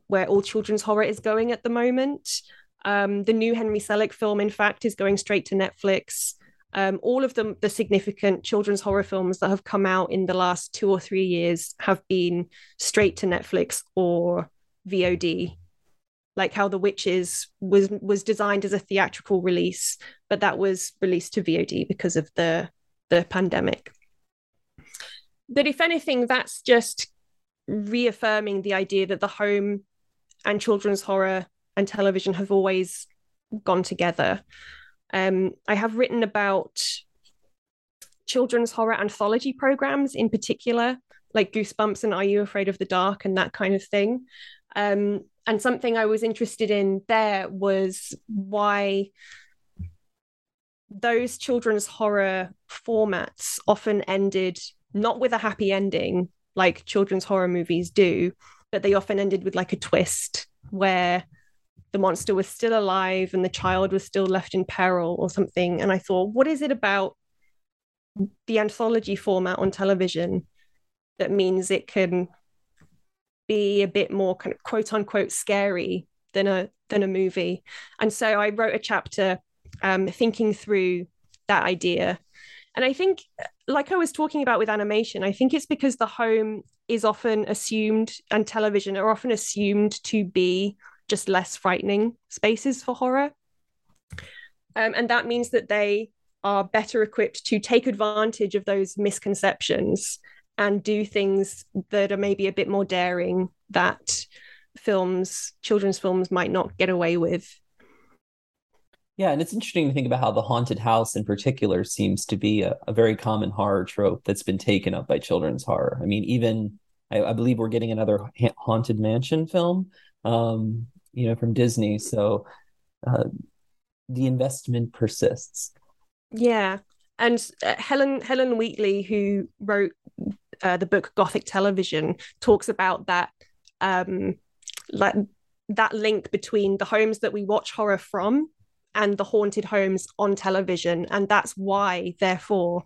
where all children's horror is going at the moment. Um, the new Henry Selick film, in fact, is going straight to Netflix. Um, all of them, the significant children's horror films that have come out in the last two or three years have been straight to Netflix or VOD. Like how The Witches was was designed as a theatrical release, but that was released to VOD because of the the pandemic. But if anything, that's just reaffirming the idea that the home and children's horror and television have always gone together. Um, I have written about children's horror anthology programs in particular, like Goosebumps and Are You Afraid of the Dark and that kind of thing. Um, and something I was interested in there was why those children's horror formats often ended not with a happy ending like children's horror movies do, but they often ended with like a twist where the monster was still alive and the child was still left in peril or something. And I thought, what is it about the anthology format on television that means it can be a bit more kind of quote unquote scary than a than a movie? And so I wrote a chapter um, thinking through that idea. And I think, like I was talking about with animation, I think it's because the home is often assumed and television are often assumed to be just less frightening spaces for horror. Um, and that means that they are better equipped to take advantage of those misconceptions and do things that are maybe a bit more daring that films, children's films, might not get away with. Yeah, and it's interesting to think about how the haunted house in particular seems to be a, a very common horror trope that's been taken up by children's horror. I mean, even I, I believe we're getting another ha- haunted mansion film, um, you know, from Disney. So uh, the investment persists. Yeah, and uh, Helen Helen Wheatley, who wrote uh, the book Gothic Television, talks about that um, like that link between the homes that we watch horror from and the haunted homes on television. And that's why therefore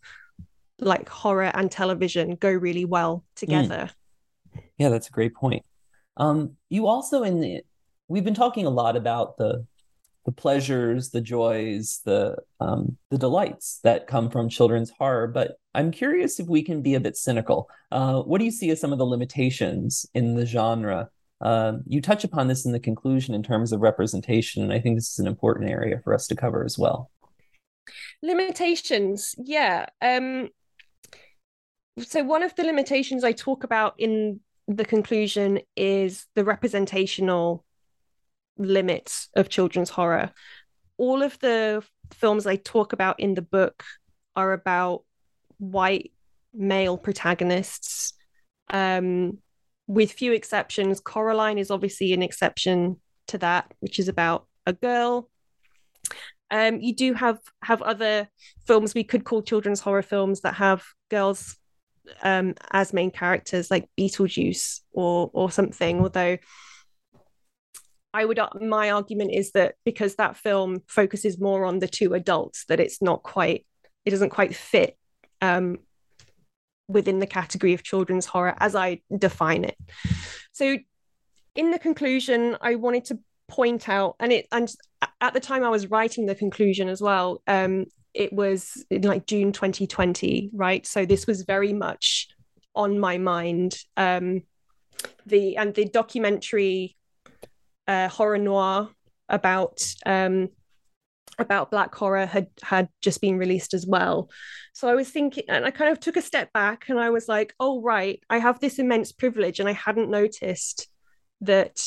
like horror and television go really well together. Mm. yeah that's a great point. Um you also in the we've been talking a lot about the the pleasures the joys the um the delights that come from children's horror but i'm curious if we can be a bit cynical. Uh what do you see as some of the limitations in the genre um, you touch upon this in the conclusion in terms of representation, and I think this is an important area for us to cover as well. Limitations, yeah. Um, so one of the limitations I talk about in the conclusion is the representational limits of children's horror. All of the films I talk about in the book are about white male protagonists. Um, with few exceptions. Coraline is obviously an exception to that, which is about a girl. Um, you do have have other films we could call children's horror films that have girls um, as main characters, like Beetlejuice or or something. Although I would my argument is that because that film focuses more on the two adults, that it's not quite it doesn't quite fit um, within the category of children's horror as I define it. So, in the conclusion, I wanted to point out, and it and at the time I was writing the conclusion as well. Um, it was like June 2020, right? So this was very much on my mind. Um, the and the documentary uh, horror noire about um, about black horror had had just been released as well. So i was thinking and i kind of took a step back and i was like oh right i have this immense privilege and i hadn't noticed that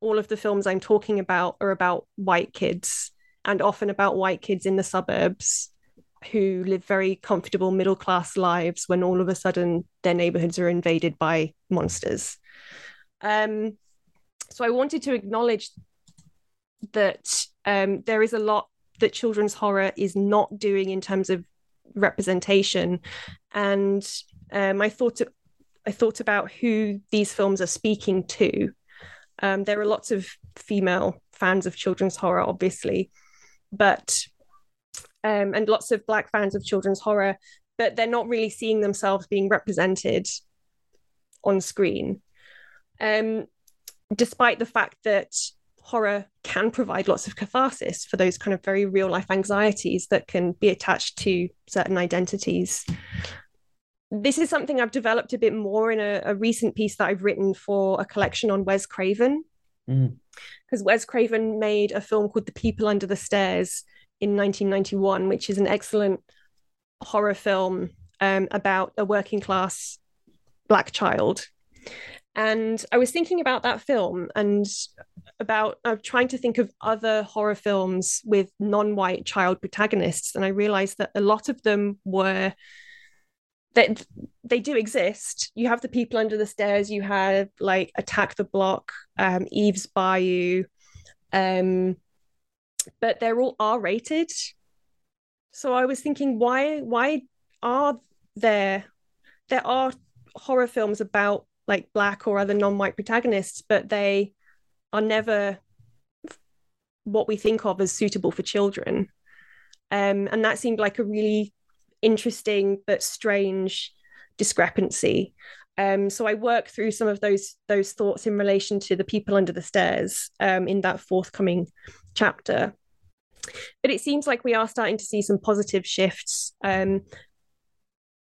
all of the films i'm talking about are about white kids and often about white kids in the suburbs who live very comfortable middle class lives when all of a sudden their neighborhoods are invaded by monsters. Um so i wanted to acknowledge that um, there is a lot that children's horror is not doing in terms of representation. And um, i thought i thought about who these films are speaking to. Um, there are lots of female fans of children's horror obviously but um, and lots of black fans of children's horror but they're not really seeing themselves being represented on screen. Um, despite the fact that horror can provide lots of catharsis for those kind of very real life anxieties that can be attached to certain identities. This is something I've developed a bit more in a, a recent piece that I've written for a collection on Wes Craven. Because mm. Wes Craven made a film called The People Under the Stairs in 1991, which is an excellent horror film um, about a working class black child. And I was thinking about that film and about uh, trying to think of other horror films with non-white child protagonists, and I realized that a lot of them were that they do exist. You have the people under the stairs. You have like Attack the Block, um, Eve's Bayou, um, but they're all R-rated. So I was thinking, why why are there there are horror films about like black or other non-white protagonists, but they are never what we think of as suitable for children. Um, and that seemed like a really interesting but strange discrepancy. Um, so I work through some of those those thoughts in relation to the people under the stairs um, in that forthcoming chapter. But it seems like we are starting to see some positive shifts. Um,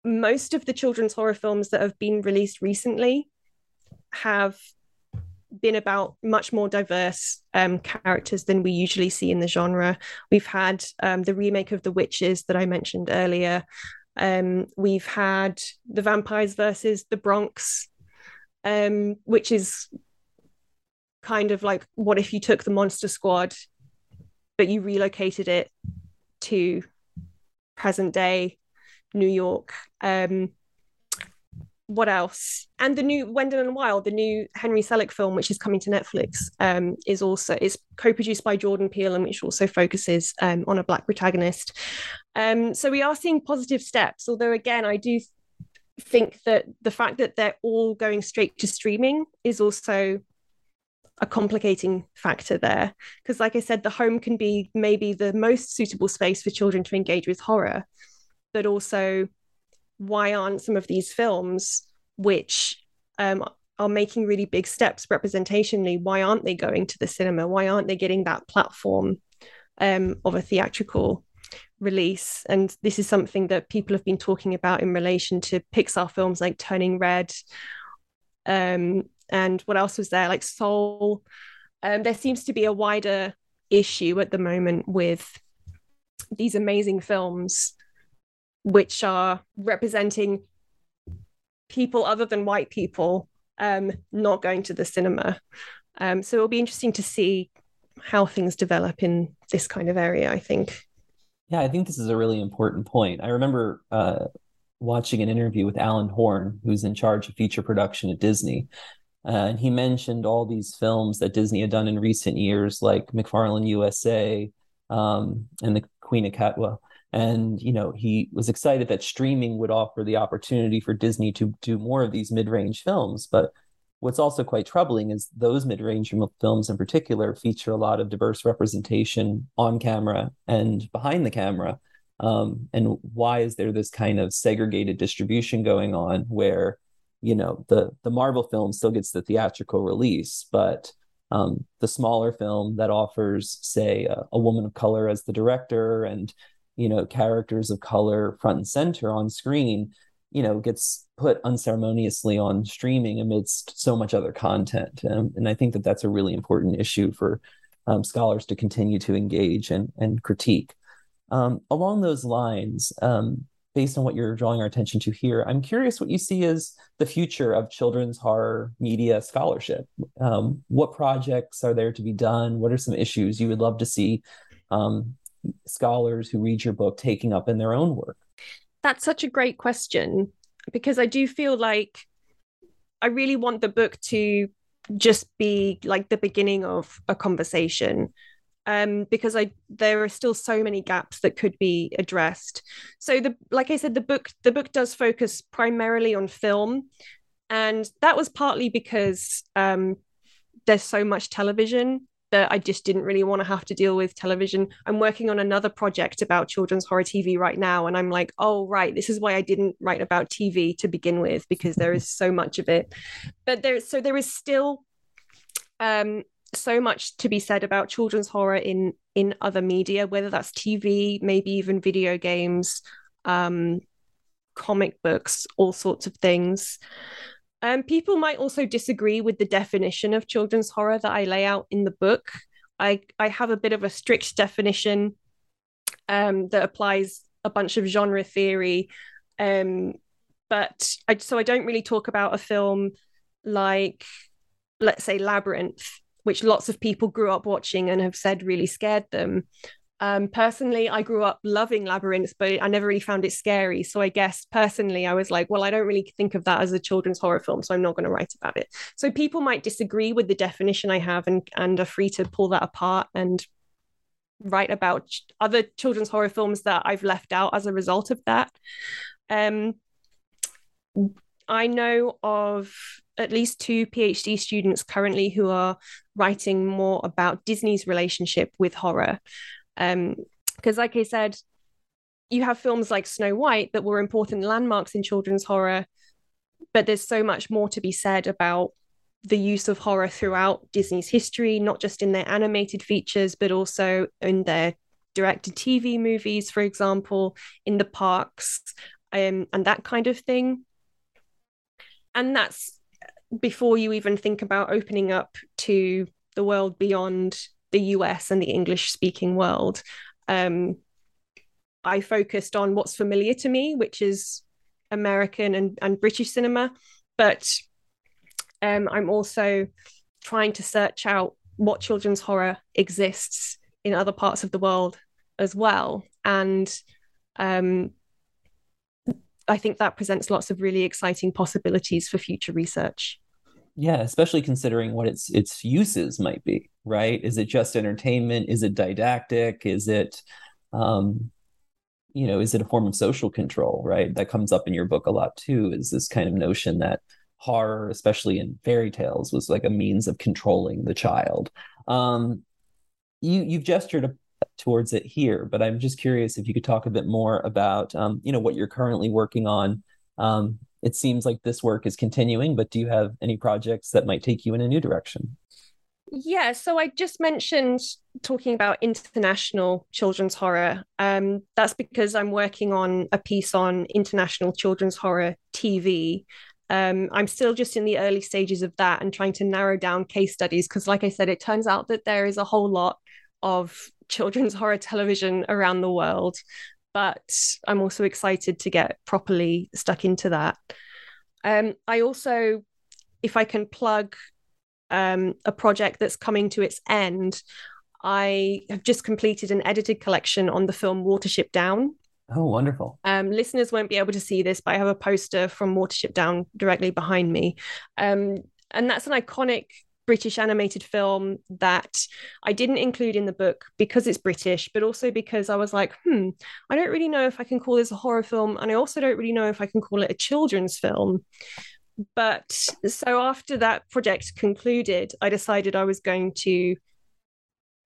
most of the children's horror films that have been released recently have been about much more diverse um, characters than we usually see in the genre. We've had um, the remake of The Witches that I mentioned earlier. Um, we've had The Vampires versus the Bronx, um, which is kind of like what if you took the Monster Squad, but you relocated it to present day New York. Um, what else? And the new Wendell and Wild, the new Henry Selick film, which is coming to Netflix, um, is also is co-produced by Jordan Peele and which also focuses um, on a black protagonist. Um, so we are seeing positive steps, although again, I do think that the fact that they're all going straight to streaming is also a complicating factor there because like i said the home can be maybe the most suitable space for children to engage with horror but also why aren't some of these films which um, are making really big steps representationally why aren't they going to the cinema? Why aren't they getting that platform um, of a theatrical release? And this is something that people have been talking about in relation to pixar films like turning red um, and what else was there? Like soul. Um, there seems to be a wider issue at the moment with these amazing films which are representing people other than white people um, not going to the cinema. Um, so it'll be interesting to see how things develop in this kind of area, I think. Yeah, I think this is a really important point. I remember uh, watching an interview with Alan Horn, who's in charge of feature production at Disney. Uh, and he mentioned all these films that Disney had done in recent years, like McFarland USA, um, and the Queen of Katwe. And you know, he was excited that streaming would offer the opportunity for Disney to do more of these mid-range films. But what's also quite troubling is those mid-range films in particular feature a lot of diverse representation on camera and behind the camera. Um, and why is there this kind of segregated distribution going on where you know the the Marvel film still gets the theatrical release, but um, the smaller film that offers, say, a, a, woman of color as the director and you know characters of color front and center on screen, you know, gets put unceremoniously on streaming amidst so much other content, and, and I think that that's a really important issue for um, scholars to continue to engage and and critique. Um, along those lines, um, based on what you're drawing our attention to here, I'm curious what you see as the future of children's horror media scholarship. Um, what projects are there to be done? What are some issues you would love to see um, scholars who read your book taking up in their own work? That's such a great question because I do feel like I really want the book to just be like the beginning of a conversation um, because I there are still so many gaps that could be addressed. So the like I said, the book the book does focus primarily on film, and that was partly because um, there's so much television that I just didn't really want to have to deal with television. I'm working on another project about children's horror TV right now, and I'm like, oh right, this is why I didn't write about TV to begin with because there is so much of it. But there, so there is still um, so much to be said about children's horror in in other media, whether that's TV, maybe even video games, um, comic books, all sorts of things. Um, people might also disagree with the definition of children's horror that I lay out in the book. I I have a bit of a strict definition um, that applies a bunch of genre theory, um, but I, so I don't really talk about a film like, let's say, Labyrinth, which lots of people grew up watching and have said really scared them. Um, personally, I grew up loving labyrinths, but I never really found it scary. So I guess personally, I was like, well, I don't really think of that as a children's horror film, so I'm not going to write about it. So people might disagree with the definition I have and and are free to pull that apart and write about other children's horror films that I've left out as a result of that. Um, I know of at least two PhD students currently who are writing more about Disney's relationship with horror. Um, because, like I said, you have films like Snow White that were important landmarks in children's horror, but there's so much more to be said about the use of horror throughout Disney's history, not just in their animated features, but also in their directed TV movies, for example, in the parks, um, and that kind of thing. And that's before you even think about opening up to the world beyond the US and the English speaking world. Um, I focused on what's familiar to me, which is American and, and British cinema, but um, I'm also trying to search out what children's horror exists in other parts of the world as well. And um, I think that presents lots of really exciting possibilities for future research. Yeah, especially considering what its its uses might be, right? Is it just entertainment? Is it didactic? Is it um you know, is it a form of social control, right? That comes up in your book a lot too, is this kind of notion that horror, especially in fairy tales, was like a means of controlling the child. Um you you've gestured towards it here, but I'm just curious if you could talk a bit more about um, you know, what you're currently working on um, it seems like this work is continuing, but do you have any projects that might take you in a new direction? Yeah, so I just mentioned talking about international children's horror. Um, that's because I'm working on a piece on international children's horror TV. Um, I'm still just in the early stages of that and trying to narrow down case studies because, like I said, it turns out that there is a whole lot of children's horror television around the world but I'm also excited to get properly stuck into that. Um, I also, if I can plug um, a project that's coming to its end, I have just completed an edited collection on the film Watership Down. Oh, wonderful. Um, listeners won't be able to see this, but I have a poster from Watership Down directly behind me. Um, and that's an iconic British animated film that I didn't include in the book because it's British, but also because I was like, hmm, I don't really know if I can call this a horror film. And I also don't really know if I can call it a children's film. But so after that project concluded, I decided I was going to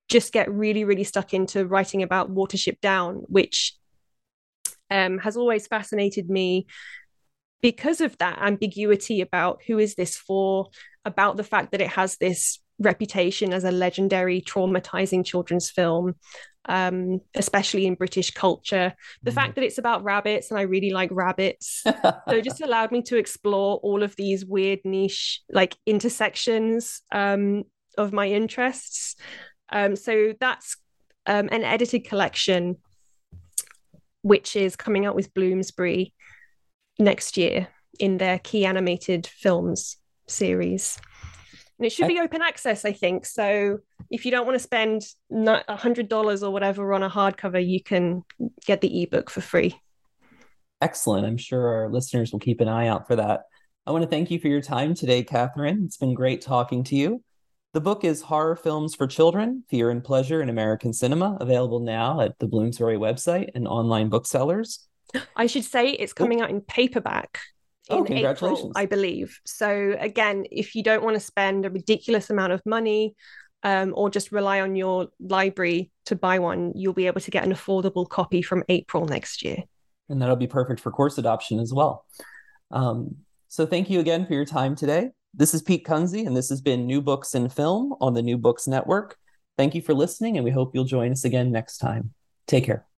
just get really, really stuck into writing about Watership Down, which um, has always fascinated me because of that ambiguity about who is this for, about the fact that it has this reputation as a legendary traumatizing children's film um, especially in british culture the mm. fact that it's about rabbits and i really like rabbits. So it just allowed me to explore all of these weird niche like intersections um, of my interests. Um, so that's um, an edited collection which is coming out with bloomsbury next year in their key animated films series. And it should be open access, I think. So if you don't want to spend a hundred dollars or whatever on a hardcover, you can get the ebook for free. Excellent. I'm sure our listeners will keep an eye out for that. I want to thank you for your time today, Catherine. It's been great talking to you. The book is Horror Films for Children Fear and Pleasure in American Cinema, available now at the Bloomsbury website and online booksellers. I should say it's coming out in paperback oh, in oh, April, I believe. So again, if you don't want to spend a ridiculous amount of money um, or just rely on your library to buy one, you'll be able to get an affordable copy from April next year. And that'll be perfect for course adoption as well. Um, so thank you again for your time today. This is Pete Kunze, and this has been New Books in Film on the New Books Network. Thank you for listening, and we hope you'll join us again next time. Take care.